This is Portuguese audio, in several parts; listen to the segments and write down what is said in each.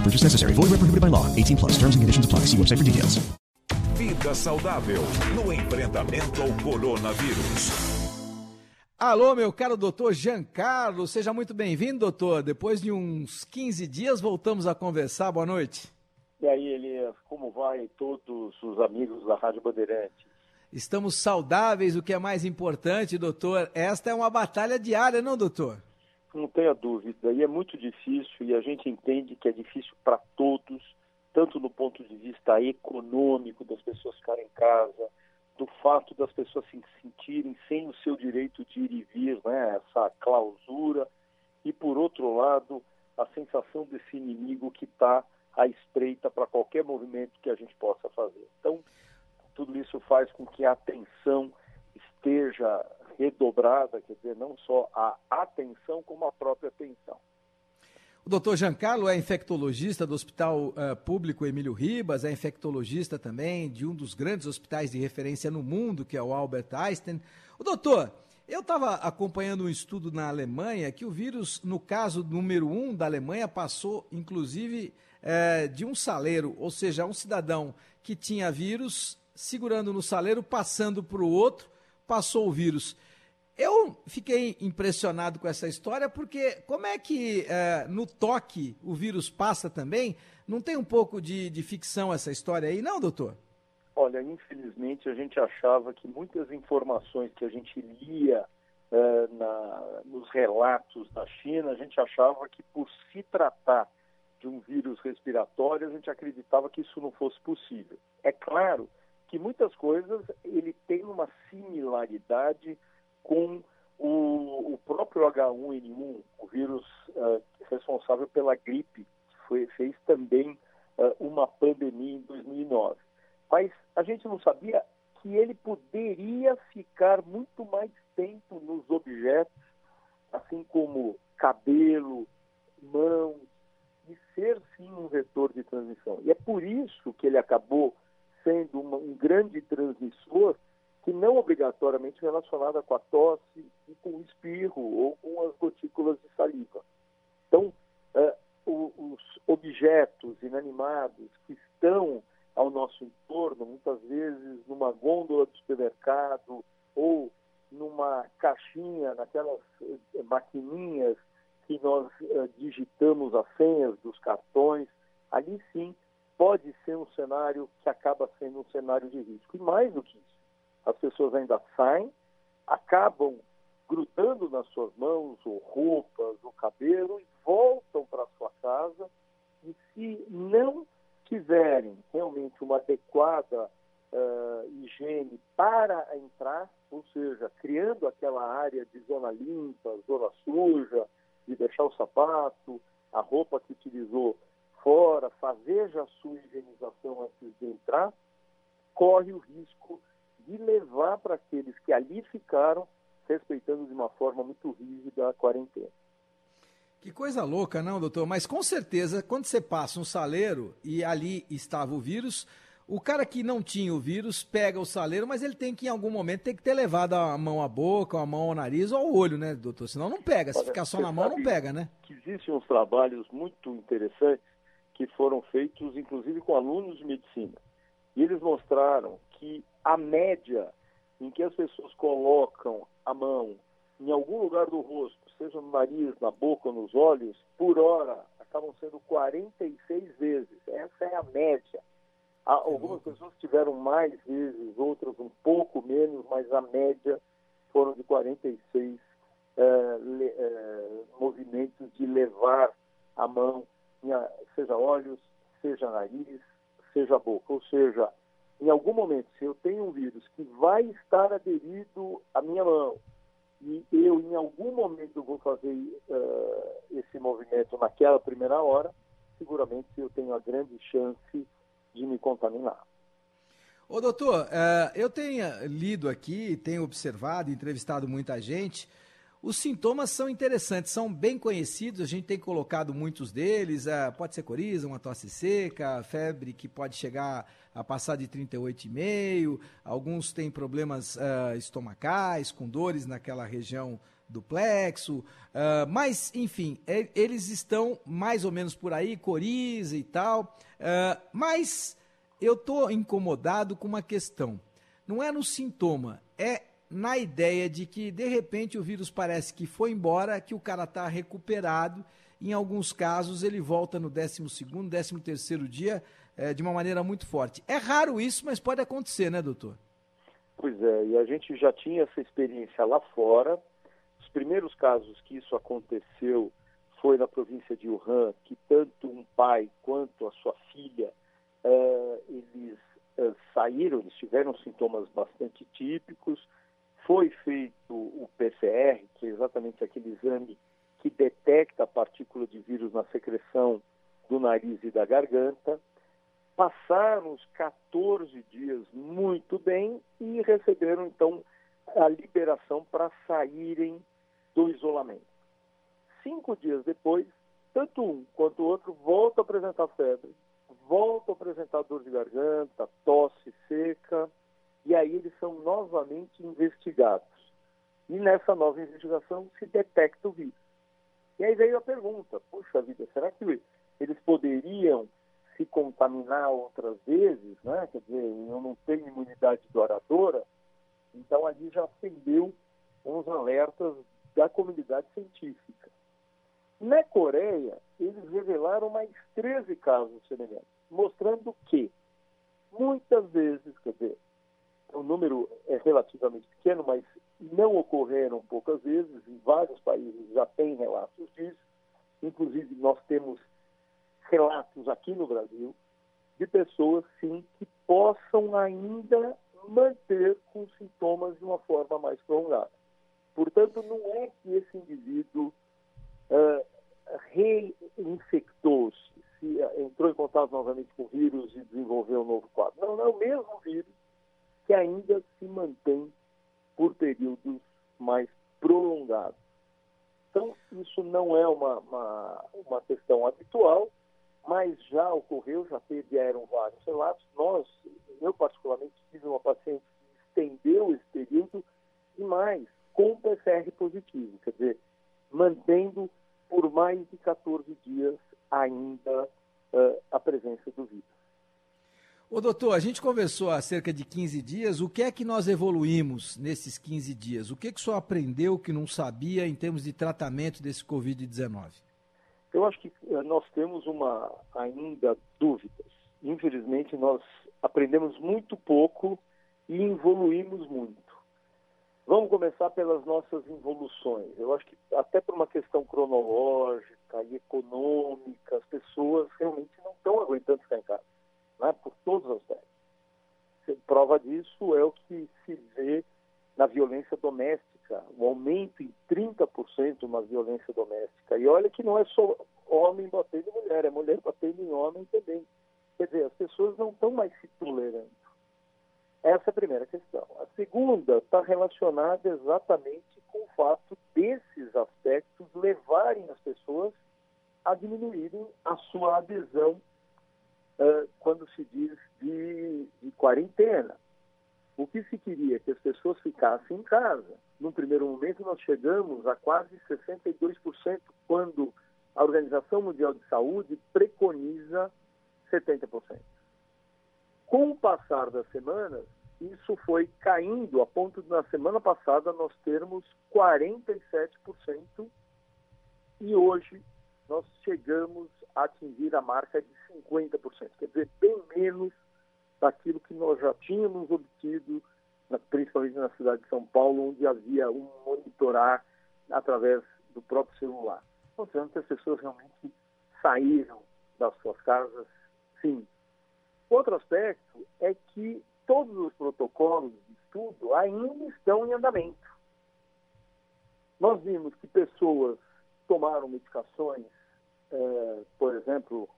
No purchase necessary. Void where prohibited by law. 18 plus. Terms and conditions apply. See website for details. Vida saudável no enfrentamento ao coronavírus. Alô, meu caro doutor Giancarlo, seja muito bem-vindo, doutor. Depois de uns 15 dias, voltamos a conversar. Boa noite. E aí, Elias, como vai todos os amigos da Rádio Bandeirante? Estamos saudáveis, o que é mais importante, doutor. Esta é uma batalha diária, não, doutor? Não tenha dúvida. E é muito difícil, e a gente entende que é difícil para todos, tanto no ponto de vista econômico, das pessoas ficarem em casa, do fato das pessoas se sentirem sem o seu direito de ir e vir, né, essa clausura, e por outro lado, a sensação desse inimigo que está à espreita para qualquer movimento que a gente possa fazer. Então, tudo isso faz com que a atenção esteja redobrada, quer dizer, não só a atenção, como a própria atenção. O doutor Giancarlo é infectologista do Hospital uh, Público Emílio Ribas, é infectologista também de um dos grandes hospitais de referência no mundo, que é o Albert Einstein. O doutor, eu estava acompanhando um estudo na Alemanha que o vírus, no caso número um da Alemanha, passou inclusive eh, de um saleiro, ou seja, um cidadão que tinha vírus segurando no saleiro, passando para o outro, passou o vírus. Eu fiquei impressionado com essa história porque como é que é, no toque o vírus passa também? Não tem um pouco de, de, ficção essa história aí, não, doutor? Olha, infelizmente a gente achava que muitas informações que a gente lia é, na, nos relatos da China, a gente achava que por se tratar de um vírus respiratório, a gente acreditava que isso não fosse possível. É claro que muitas coisas ele tem uma similaridade com o, o próprio H1N1, o vírus uh, responsável pela gripe, que foi, fez também uh, uma pandemia em 2009. Mas a gente não sabia que ele poderia ficar muito mais tempo nos objetos, assim como cabelo, mãos, e ser sim um vetor de transmissão. E é por isso que ele acabou sendo uma, um grande transmissor que não obrigatoriamente relacionada com a tosse e com o espirro ou com as gotículas de saliva. Então, o, os objetos inanimados que estão ao nosso entorno, muitas vezes numa gôndola do supermercado ou numa caixinha, naquelas uh, maquininhas que nós uh, digitamos as senhas dos cartões, ali sim pode ser um cenário que acaba sendo um cenário de risco. E mais do que isso, as pessoas ainda saem, acabam grudando nas suas mãos, ou roupas, ou cabelo, e voltam para sua casa. E se não tiverem realmente uma adequada uh, higiene para entrar, ou seja, criando aquela área de zona limpa, zona suja, de deixar o sapato, a roupa que utilizou fora, fazer já a sua higienização antes de entrar, corre o levar para aqueles que ali ficaram, respeitando de uma forma muito rígida a quarentena. Que coisa louca, não, doutor? Mas com certeza, quando você passa um saleiro e ali estava o vírus, o cara que não tinha o vírus pega o saleiro, mas ele tem que, em algum momento, ter que ter levado a mão à boca, a mão ao nariz ou ao olho, né, doutor? Senão não pega. Se ficar só na mão, não pega, né? Que existem uns trabalhos muito interessantes que foram feitos, inclusive, com alunos de medicina. E eles mostraram que a média em que as pessoas colocam a mão em algum lugar do rosto, seja no nariz, na boca ou nos olhos, por hora acabam sendo 46 vezes. Essa é a média. Algumas pessoas tiveram mais vezes, outras um pouco menos, mas a média foram de 46 é, le, é, movimentos de levar a mão, seja olhos, seja nariz, seja boca. Ou seja, em algum momento, se eu tenho um vírus que vai estar aderido à minha mão, e eu em algum momento vou fazer uh, esse movimento naquela primeira hora, seguramente eu tenho a grande chance de me contaminar. Ô doutor, uh, eu tenho lido aqui, tenho observado, entrevistado muita gente os sintomas são interessantes, são bem conhecidos, a gente tem colocado muitos deles, uh, pode ser coriza, uma tosse seca, febre que pode chegar a passar de 38,5, alguns têm problemas uh, estomacais, com dores naquela região do plexo, uh, mas, enfim, é, eles estão mais ou menos por aí, coriza e tal, mas eu estou incomodado com uma questão, não é no sintoma, é na ideia de que, de repente, o vírus parece que foi embora, que o cara está recuperado. Em alguns casos, ele volta no 12, 13 dia é, de uma maneira muito forte. É raro isso, mas pode acontecer, né, doutor? Pois é, e a gente já tinha essa experiência lá fora. Os primeiros casos que isso aconteceu foi na província de Wuhan, que tanto um pai quanto a sua filha, uh, eles uh, saíram, eles tiveram sintomas bastante típicos, foi feito o PCR, que é exatamente aquele exame que detecta a partícula de vírus na secreção do nariz e da garganta. Passaram os 14 dias muito bem e receberam então a liberação para saírem do isolamento. Cinco dias depois, tanto um quanto o outro volta a apresentar febre, volta a apresentar dor de garganta, tosse seca, e aí eles são novamente investigados. E nessa nova investigação se detecta o vírus. E aí veio a pergunta: puxa vida, será que eles poderiam se contaminar outras vezes? Né? Quer dizer, eu não tenho imunidade douradora. Então ali já acendeu uns alertas da comunidade científica. Na Coreia, eles revelaram mais 13 casos semelhantes, mostrando que muitas vezes, quer dizer, o número é relativamente pequeno, mas não ocorreram poucas vezes, em vários países já tem relatos disso, inclusive nós temos relatos aqui no Brasil de pessoas, sim, que possam ainda manter com sintomas de uma forma mais prolongada. Portanto, não é que esse indivíduo uh, reinfectou-se, se, entrou em contato novamente com o vírus e desenvolveu um novo quadro. Não, não é o mesmo vírus que ainda se mantém por períodos mais prolongados. Então, isso não é uma, uma, uma questão habitual, mas já ocorreu, já eram vários relatos. Nós, eu particularmente, tive uma paciente que estendeu esse período e mais, com PCR positivo, quer dizer, mantendo por mais de 14 dias ainda uh, a presença do vírus. Ô doutor, a gente conversou há cerca de 15 dias. O que é que nós evoluímos nesses 15 dias? O que, é que o senhor aprendeu que não sabia em termos de tratamento desse Covid-19? Eu acho que eh, nós temos uma ainda dúvidas. Infelizmente, nós aprendemos muito pouco e evoluímos muito. Vamos começar pelas nossas evoluções. Eu acho que até por uma questão cronológica e econômica, as pessoas realmente não estão aguentando ficar em casa né, por todos os aspectos. Prova disso é o que se vê na violência doméstica, o um aumento em 30% na violência doméstica. E olha que não é só homem batendo em mulher, é mulher batendo em homem também. Quer dizer, as pessoas não estão mais se tolerando. Essa é a primeira questão. A segunda está relacionada exatamente com o fato desses aspectos levarem as pessoas a diminuírem a sua adesão uh, quando se diz de, de quarentena. O que se queria que as pessoas ficassem em casa. No primeiro momento, nós chegamos a quase 62%, quando a Organização Mundial de Saúde preconiza 70%. Com o passar das semanas, isso foi caindo a ponto de, na semana passada, nós termos 47% e hoje nós chegamos atingir a marca de 50%, quer dizer, bem menos daquilo que nós já tínhamos obtido, principalmente na cidade de São Paulo, onde havia um monitorar através do próprio celular. Mostrando que as pessoas realmente saíram das suas casas, sim. Outro aspecto é que todos os protocolos de estudo ainda estão em andamento. Nós vimos que pessoas tomaram medicações, eh, por exemplo,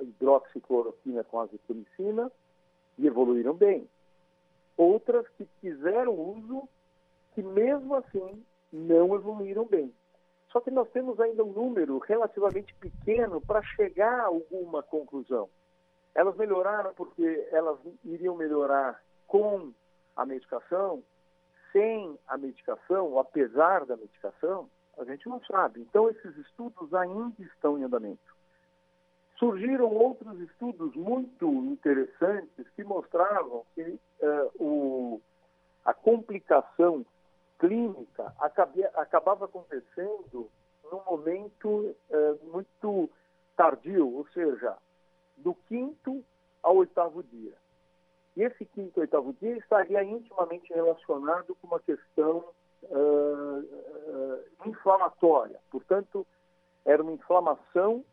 hidroxicloroquina com azitromicina e evoluíram bem. Outras que fizeram uso que mesmo assim não evoluíram bem. Só que nós temos ainda um número relativamente pequeno para chegar a alguma conclusão. Elas melhoraram porque elas iriam melhorar com a medicação, sem a medicação, ou apesar da medicação, a gente não sabe. Então, esses estudos ainda estão em andamento. Surgiram outros estudos muito interessantes que mostravam que uh, o, a complicação clínica acabia, acabava acontecendo num momento uh, muito tardio, ou seja, do quinto ao oitavo dia. E esse quinto e oitavo dia estaria intimamente relacionado com uma questão uh, uh, inflamatória. Portanto, era uma inflamação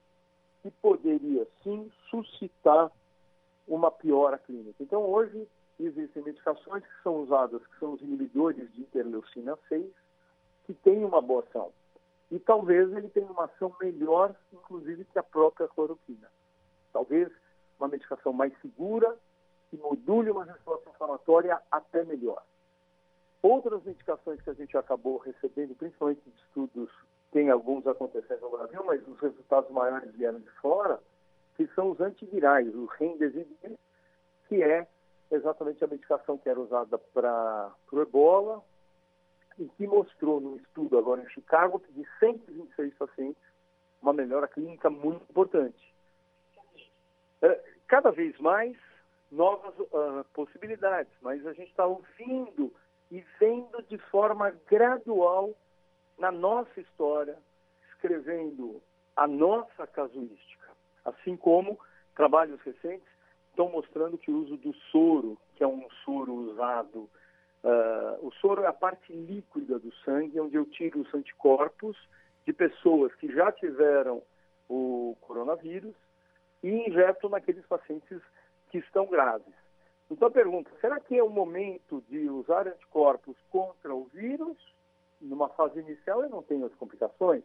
que poderia sim suscitar uma piora clínica. Então, hoje, existem medicações que são usadas, que são os inibidores de interleucina 6, que têm uma boa ação. E talvez ele tenha uma ação melhor, inclusive, que a própria cloroquina. Talvez uma medicação mais segura, que module uma resposta inflamatória até melhor. Outras medicações que a gente acabou recebendo, principalmente de estudos, tem alguns acontecendo no Brasil, mas os resultados maiores vieram de fora, que são os antivirais, o Remdesivir, que é exatamente a medicação que era usada para o ebola e que mostrou no estudo agora em Chicago que de 126 pacientes uma melhora clínica muito importante. É, cada vez mais novas uh, possibilidades, mas a gente está ouvindo e vendo de forma gradual na nossa história, escrevendo a nossa casuística, assim como trabalhos recentes estão mostrando que o uso do soro, que é um soro usado, uh, o soro é a parte líquida do sangue, onde eu tiro os anticorpos de pessoas que já tiveram o coronavírus e injeto naqueles pacientes que estão graves. Então a pergunta, será que é o momento de usar anticorpos contra o vírus? Numa fase inicial eu não tenho as complicações.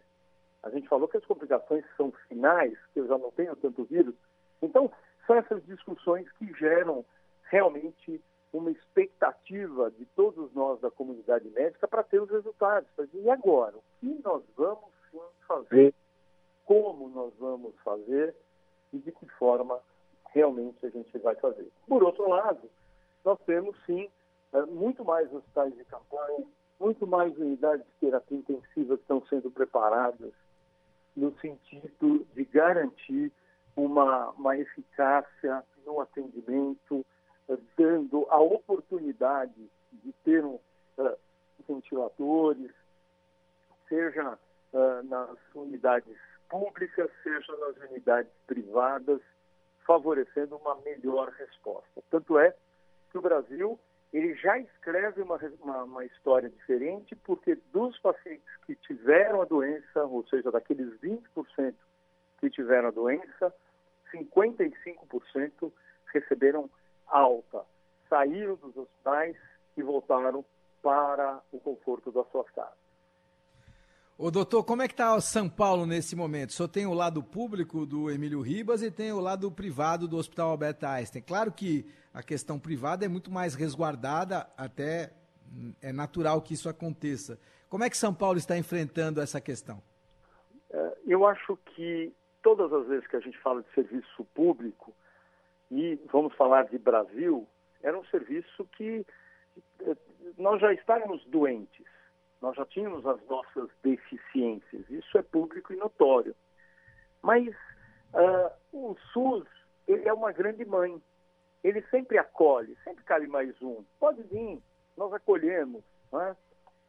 A gente falou que as complicações são finais, que eu já não tenho tanto vírus. Então, são essas discussões que geram realmente uma expectativa de todos nós da comunidade médica para ter os resultados. E agora? O que nós vamos fazer? Como nós vamos fazer? E de que forma realmente a gente vai fazer. Por outro lado, nós temos sim é, muito mais hospitais de campanha, muito mais unidades de terapia intensiva que estão sendo preparadas no sentido de garantir uma, uma eficácia no atendimento, é, dando a oportunidade de ter um, uh, ventiladores, seja uh, nas unidades públicas, seja nas unidades privadas, favorecendo uma melhor resposta. Tanto é que o Brasil ele já escreve uma, uma, uma, história diferente, porque dos pacientes que tiveram a doença, ou seja, daqueles 20% que tiveram a doença, 55% receberam alta, saíram dos hospitais e voltaram para o conforto das suas casas. Ô doutor, como é que está São Paulo nesse momento? Só tem o lado público do Emílio Ribas e tem o lado privado do Hospital Albert Einstein. Claro que a questão privada é muito mais resguardada, até é natural que isso aconteça. Como é que São Paulo está enfrentando essa questão? É, eu acho que todas as vezes que a gente fala de serviço público, e vamos falar de Brasil, era um serviço que é, nós já estávamos doentes nós já tínhamos as nossas deficiências, isso é público e notório. Mas uh, o SUS, ele é uma grande mãe. Ele sempre acolhe, sempre cabe mais um. Pode vir, nós acolhemos. Né?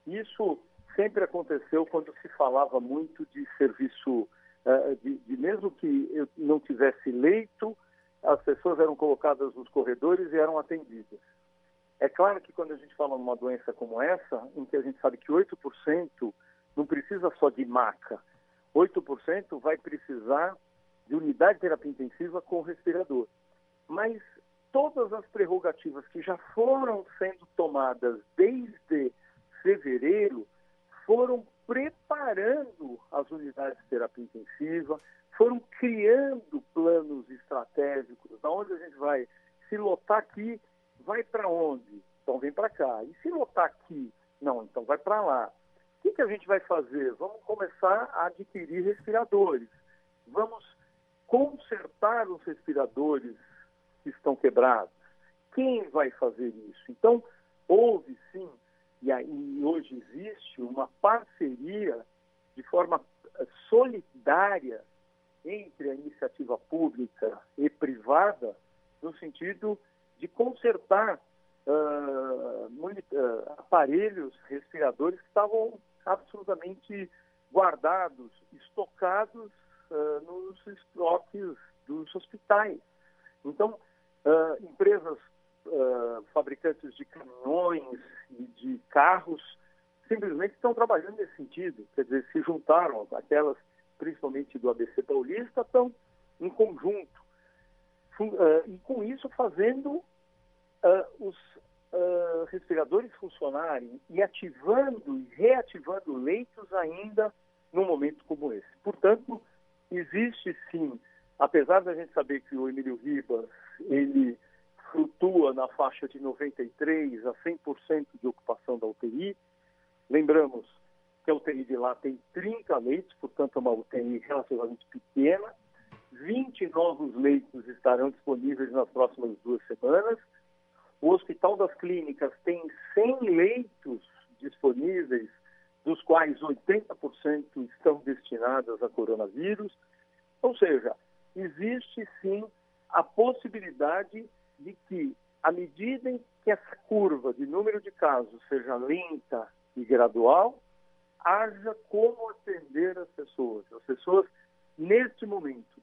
Isso sempre aconteceu quando se falava muito de serviço, uh, de, de, mesmo que eu não tivesse leito, as pessoas eram colocadas nos corredores e eram atendidas. É claro que quando a gente fala numa doença como essa, em que a gente sabe que 8% não precisa só de maca, 8% vai precisar de unidade de terapia intensiva com respirador. Mas todas as prerrogativas que já foram sendo tomadas desde fevereiro foram preparando as unidades de terapia intensiva, foram criando planos estratégicos, da onde a gente vai se lotar aqui, vai para onde? Então vem para cá. E se lotar aqui? Não, então vai para lá. O que, que a gente vai fazer? Vamos começar a adquirir respiradores. Vamos consertar os respiradores que estão quebrados. Quem vai fazer isso? Então, houve sim, e, aí, hoje existe uma parceria de forma eh, solidária entre a iniciativa pública e privada, no sentido de consertar uh, aparelhos respiradores que estavam absolutamente guardados, estocados uh, nos estoques dos hospitais. Então, empresas fabricantes de caminhões e de carros simplesmente estão trabalhando nesse sentido, quer dizer, se juntaram aquelas principalmente do ABC Paulista, estão em conjunto. Uh, e com isso fazendo uh, os uh, respiradores funcionarem e ativando e reativando leitos ainda num momento como esse. Portanto, existe sim, apesar da gente saber que o Emílio Ribas, ele flutua na faixa de 93% a 100% de ocupação da UTI, lembramos que a UTI de lá tem 30 leitos, portanto é uma UTI relativamente pequena. 20 novos leitos estarão disponíveis nas próximas duas semanas. O Hospital das Clínicas tem 100 leitos disponíveis, dos quais 80% estão destinados a coronavírus. Ou seja, existe sim a possibilidade de que, à medida em que essa curva de número de casos seja lenta e gradual, haja como atender as pessoas. As pessoas, neste momento,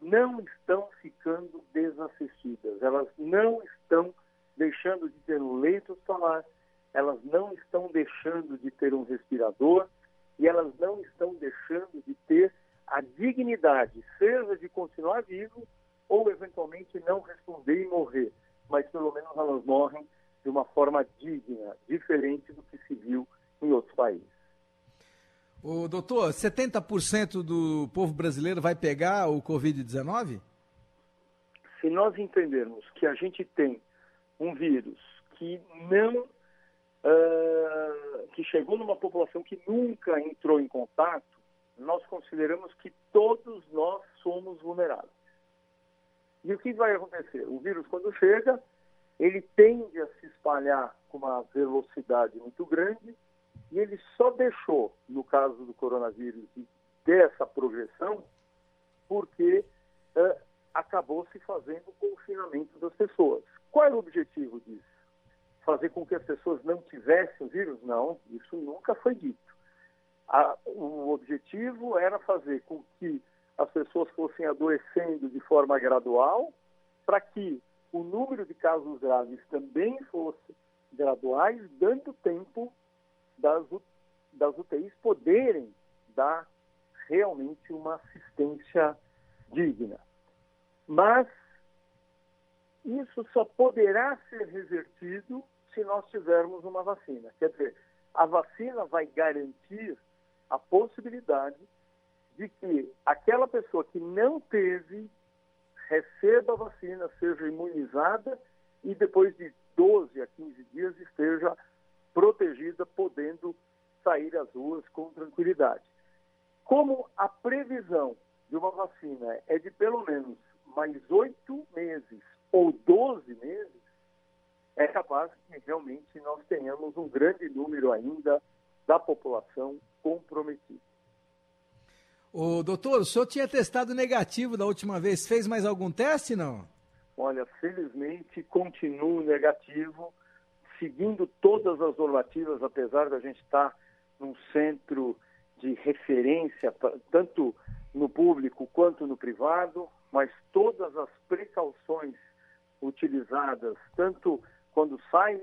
não estão ficando desassistidas, elas não estão deixando de ter um leito hospitalar, elas não estão deixando de ter um respirador e elas não estão deixando de ter a dignidade, seja de continuar vivo ou eventualmente não responder e morrer, mas pelo menos elas morrem de uma forma digna, diferente do que se viu em outros países. O doutor, 70% do povo brasileiro vai pegar o Covid-19? Se nós entendermos que a gente tem um vírus que não. Uh, que chegou numa população que nunca entrou em contato, nós consideramos que todos nós somos vulneráveis. E o que vai acontecer? O vírus, quando chega, ele tende a se espalhar com uma velocidade muito grande e ele só deixou, no caso do coronavírus, de ter essa projeção, porque uh, acabou se fazendo o confinamento das pessoas. Qual era o objetivo disso? Fazer com que as pessoas não tivessem o vírus? Não, isso nunca foi dito. A, o objetivo era fazer com que as pessoas fossem adoecendo de forma gradual, para que o número de casos graves também fosse graduais, dando tempo das, das UTIs poderem dar realmente uma assistência digna. Mas isso só poderá ser revertido se nós tivermos uma vacina. Quer dizer, a vacina vai garantir a possibilidade de que aquela pessoa que não teve receba a vacina, seja imunizada e depois de 12 a 15 dias esteja protegida, podendo sair às ruas com tranquilidade. Como a previsão de uma vacina é de pelo menos mais oito meses ou doze meses, é capaz que realmente nós tenhamos um grande número ainda da população comprometida. O doutor, o senhor tinha testado negativo da última vez, fez mais algum teste, não? Olha, felizmente continuo negativo seguindo todas as normativas, apesar da gente estar num centro de referência, tanto no público quanto no privado, mas todas as precauções utilizadas, tanto quando sai,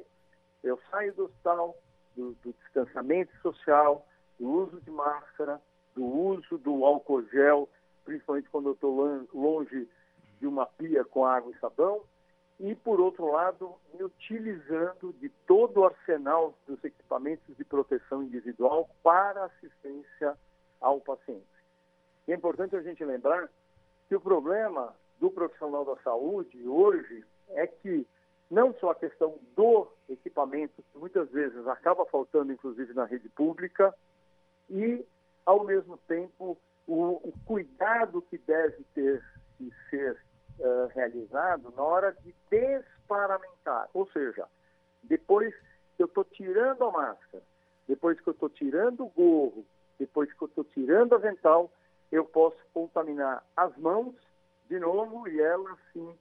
eu saio do hospital, do, do distanciamento social, do uso de máscara, do uso do álcool gel, principalmente quando eu estou longe de uma pia com água e sabão, e, por outro lado, me utilizando de todo o arsenal dos equipamentos de proteção individual para assistência ao paciente. E é importante a gente lembrar que o problema do profissional da saúde hoje é que não só a questão do equipamento, que muitas vezes acaba faltando, inclusive, na rede pública, e, ao mesmo tempo, o, o cuidado que deve ter e ser uh, realizado na hora de desparamentar. Ou seja, depois que eu estou tirando a máscara, depois que eu estou tirando o gorro, depois que eu estou tirando a avental, eu posso contaminar as mãos de novo e ela sim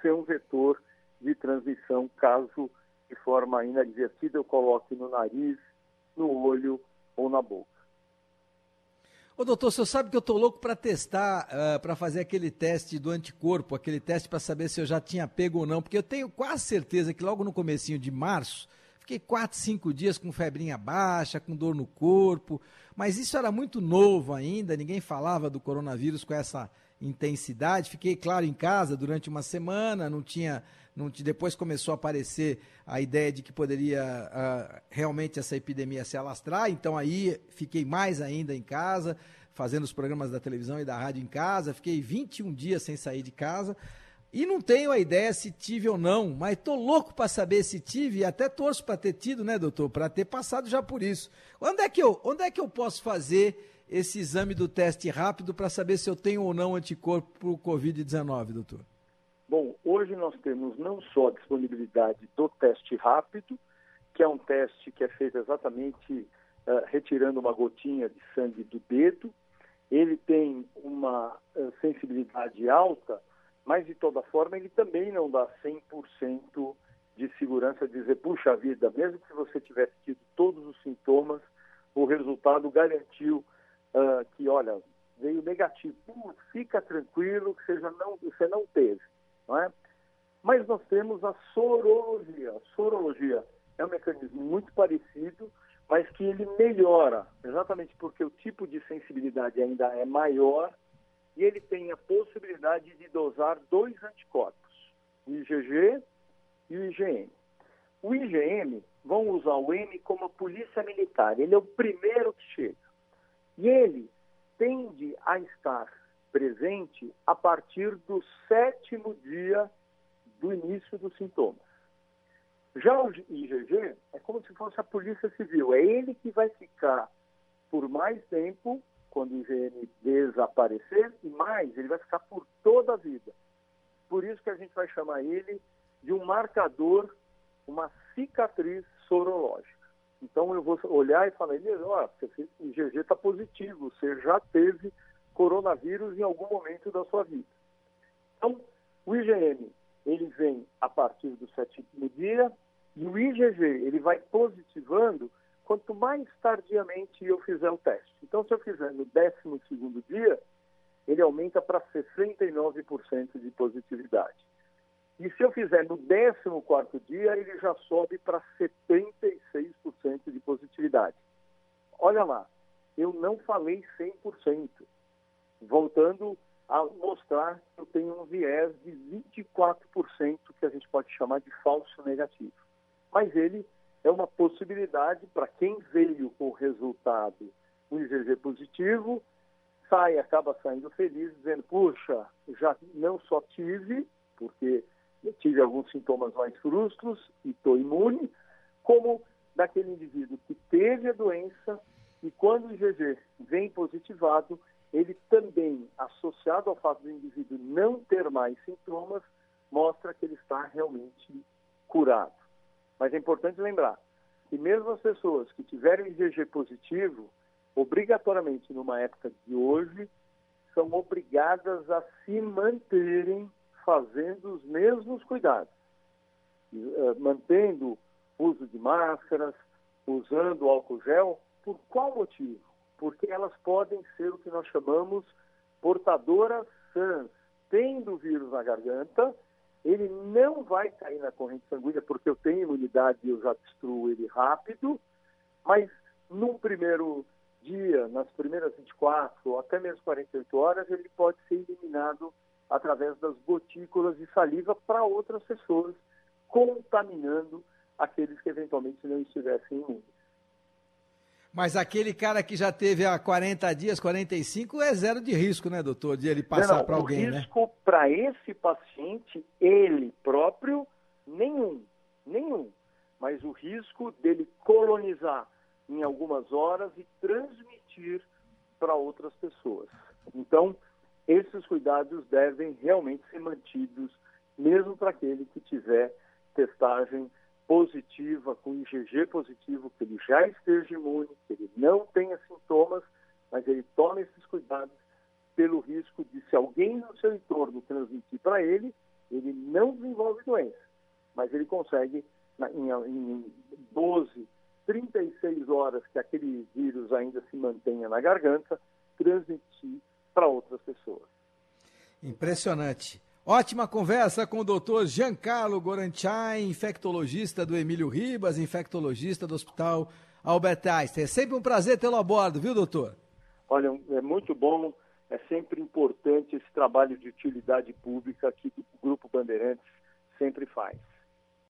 ser um vetor de transmissão, caso de forma inadvertida eu coloque no nariz, no olho ou na boca. Ô doutor, o senhor sabe que eu estou louco para testar, uh, para fazer aquele teste do anticorpo, aquele teste para saber se eu já tinha pego ou não, porque eu tenho quase certeza que logo no comecinho de março, fiquei quatro, cinco dias com febrinha baixa, com dor no corpo, mas isso era muito novo ainda, ninguém falava do coronavírus com essa intensidade. Fiquei, claro, em casa durante uma semana, não tinha. Não, depois começou a aparecer a ideia de que poderia uh, realmente essa epidemia se alastrar, então aí fiquei mais ainda em casa, fazendo os programas da televisão e da rádio em casa, fiquei 21 dias sem sair de casa. E não tenho a ideia se tive ou não, mas estou louco para saber se tive e até torço para ter tido, né, doutor? Para ter passado já por isso. Onde é que eu, onde é que eu posso fazer esse exame do teste rápido para saber se eu tenho ou não anticorpo para o Covid-19, doutor? Bom, hoje nós temos não só a disponibilidade do teste rápido, que é um teste que é feito exatamente uh, retirando uma gotinha de sangue do dedo. Ele tem uma uh, sensibilidade alta, mas de toda forma ele também não dá 100% de segurança de dizer, puxa vida, mesmo que você tivesse tido todos os sintomas, o resultado garantiu uh, que, olha, veio negativo. Uh, fica tranquilo que você, já não, você não teve. Não é? Mas nós temos a sorologia. A sorologia é um mecanismo muito parecido, mas que ele melhora, exatamente porque o tipo de sensibilidade ainda é maior e ele tem a possibilidade de dosar dois anticorpos, o IgG e o IgM. O IgM, vão usar o M como a polícia militar, ele é o primeiro que chega. E ele tende a estar presente a partir do sétimo dia do início dos sintomas. Já o IgG é como se fosse a polícia civil, é ele que vai ficar por mais tempo quando o IgM desaparecer e mais, ele vai ficar por toda a vida. Por isso que a gente vai chamar ele de um marcador, uma cicatriz sorológica. Então eu vou olhar e falar, ó, oh, o IgG está positivo, você já teve coronavírus em algum momento da sua vida. Então, o IgM, ele vem a partir do sétimo dia, e o IgG, ele vai positivando quanto mais tardiamente eu fizer o teste. Então, se eu fizer no 12 dia, ele aumenta para 69% de positividade. E se eu fizer no 14 dia, ele já sobe para 76% de positividade. Olha lá, eu não falei 100%. Voltando a mostrar que eu tenho um viés de 24% que a gente pode chamar de falso negativo. Mas ele é uma possibilidade para quem veio com o resultado o IgG positivo, sai, acaba saindo feliz, dizendo, puxa, já não só tive, porque tive alguns sintomas mais frustros e estou imune, como daquele indivíduo que teve a doença e quando o IgG vem positivado, ele também, associado ao fato do indivíduo não ter mais sintomas, mostra que ele está realmente curado. Mas é importante lembrar que mesmo as pessoas que tiverem IgG positivo, obrigatoriamente numa época de hoje, são obrigadas a se manterem fazendo os mesmos cuidados, uh, mantendo o uso de máscaras, usando álcool gel. Por qual motivo? Elas podem ser o que nós chamamos portadoras sãs, tendo o vírus na garganta, ele não vai cair na corrente sanguínea porque eu tenho imunidade e eu já destruo ele rápido, mas num primeiro dia, nas primeiras 24 ou até mesmo 48 horas, ele pode ser eliminado através das gotículas de saliva para outras pessoas, contaminando aqueles que eventualmente não estivessem imunes. Mas aquele cara que já teve há 40 dias, 45, é zero de risco, né, doutor? De ele passar para alguém, né? O risco para esse paciente, ele próprio, nenhum. Nenhum. Mas o risco dele colonizar em algumas horas e transmitir para outras pessoas. Então, esses cuidados devem realmente ser mantidos, mesmo para aquele que tiver testagem positiva, com IgG positivo, que ele já esteja imune, que ele não tenha sintomas, mas ele tome esses cuidados pelo risco de, se alguém no seu entorno transmitir para ele, ele não desenvolve doença, mas ele consegue, em 12, 36 horas que aquele vírus ainda se mantenha na garganta, transmitir para outras pessoas. Impressionante. Ótima conversa com o doutor Giancarlo Goranchain, infectologista do Emílio Ribas, infectologista do Hospital Albert Einstein. É sempre um prazer tê-lo a bordo, viu, doutor? Olha, é muito bom, é sempre importante esse trabalho de utilidade pública que o Grupo Bandeirantes sempre faz.